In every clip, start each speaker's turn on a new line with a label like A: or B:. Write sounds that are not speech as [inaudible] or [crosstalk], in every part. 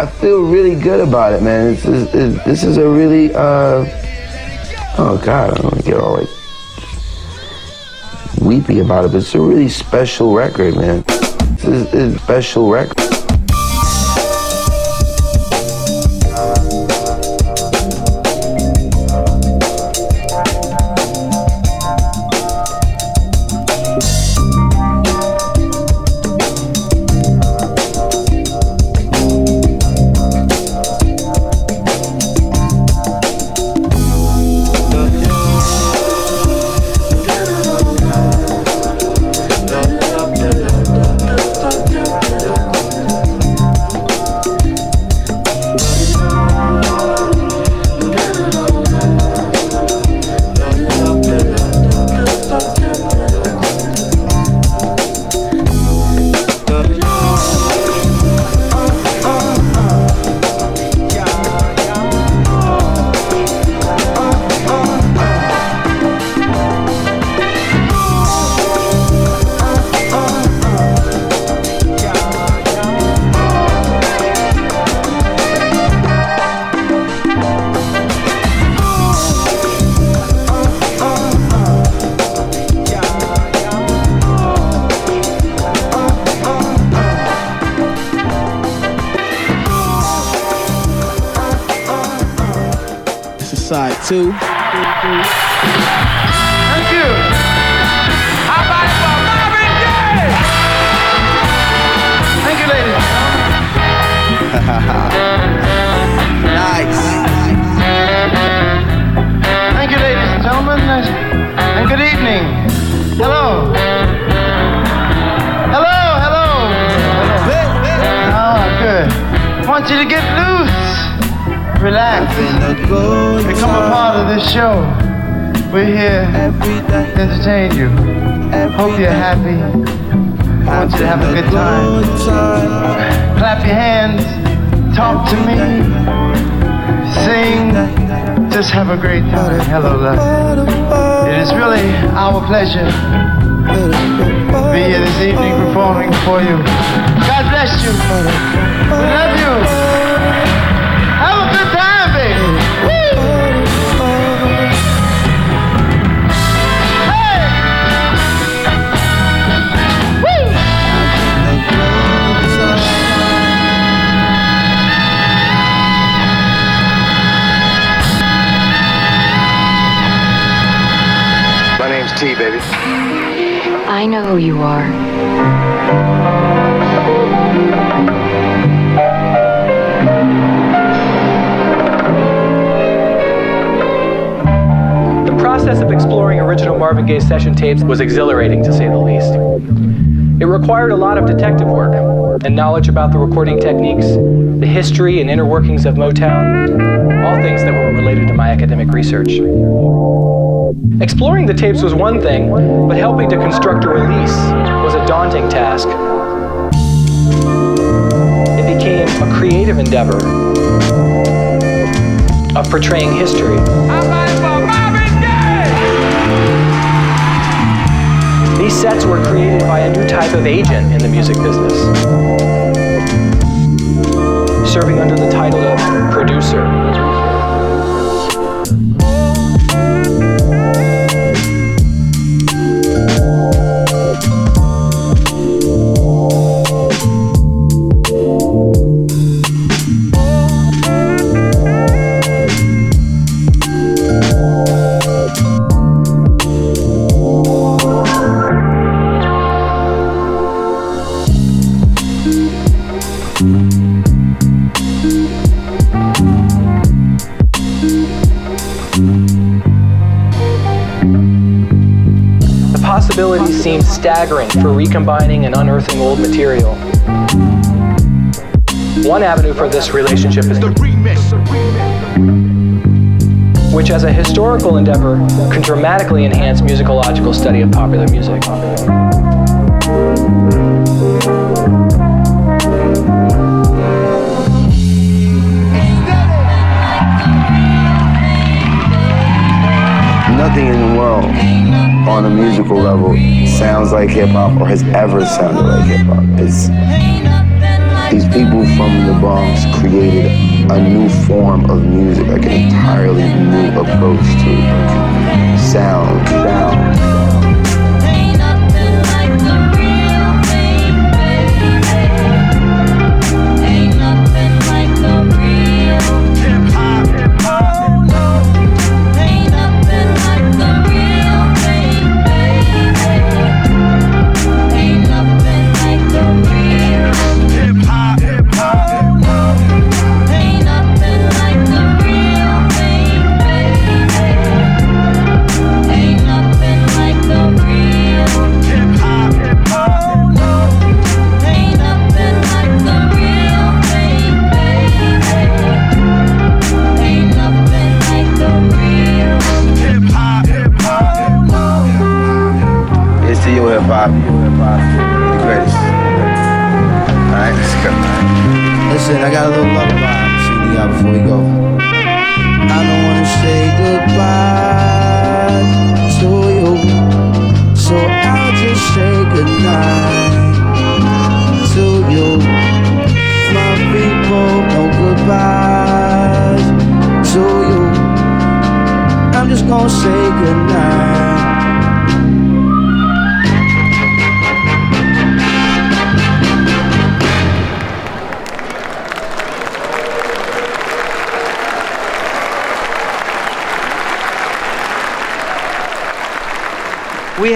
A: I feel really good about it, man. It's, it's, this is a really, uh, oh God, I don't get all like weepy about it, but it's a really special record, man. A, it's a special record.
B: Two.
C: Thank you. How about it for Marvin Gaye? Thank you, ladies. [laughs]
B: Nice.
C: Thank you, ladies and gentlemen, and good evening. Hello. Hello, hello. Oh, good. I want you to get loose. Relax. Become a part of this show. We're here to entertain you. Hope you're happy. I want you to have a good time. Clap your hands. Talk to me. Sing. Just have a great time. Hello, love. It is really our pleasure to be here this evening performing for you. God bless you. We love you.
D: My name's baby.
E: I know who you are.
F: The process of exploring original Marvin Gaye session tapes was exhilarating to say the least. It required a lot of detective work and knowledge about the recording techniques, the history and inner workings of Motown, all things that were related to my academic research. Exploring the tapes was one thing, but helping to construct a release was a daunting task. It became a creative endeavor of portraying history. These sets were created by a new type of agent in the music business, serving under the title of producer. Possibilities seemed staggering for recombining and unearthing old material. One avenue for this relationship is the remix, which, as a historical endeavor, can dramatically enhance musicological study of popular music.
A: Nothing in the world on a musical level sounds like hip hop or has ever sounded like hip hop. It's these people from the Bronx created a new form of music, like an entirely new approach to sound, sound. Hip hop. The greatest. Alright, let's go.
B: Listen, I got a little lullaby out before we go. I don't wanna say goodbye to you, so I'll just say goodnight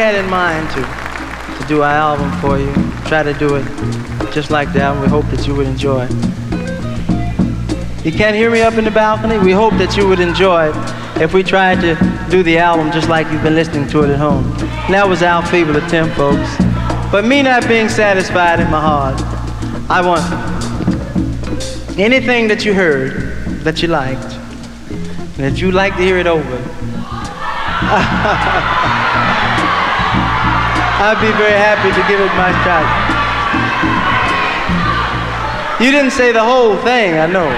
B: had in mind to to do our album for you. Try to do it just like album. We hope that you would enjoy. You can't hear me up in the balcony? We hope that you would enjoy it if we tried to do the album just like you've been listening to it at home. And that was our feeble attempt, folks. But me not being satisfied in my heart, I want anything that you heard that you liked, and that you'd like to hear it over. [laughs] I'd be very happy to give it my shot. You didn't say the whole thing, I know.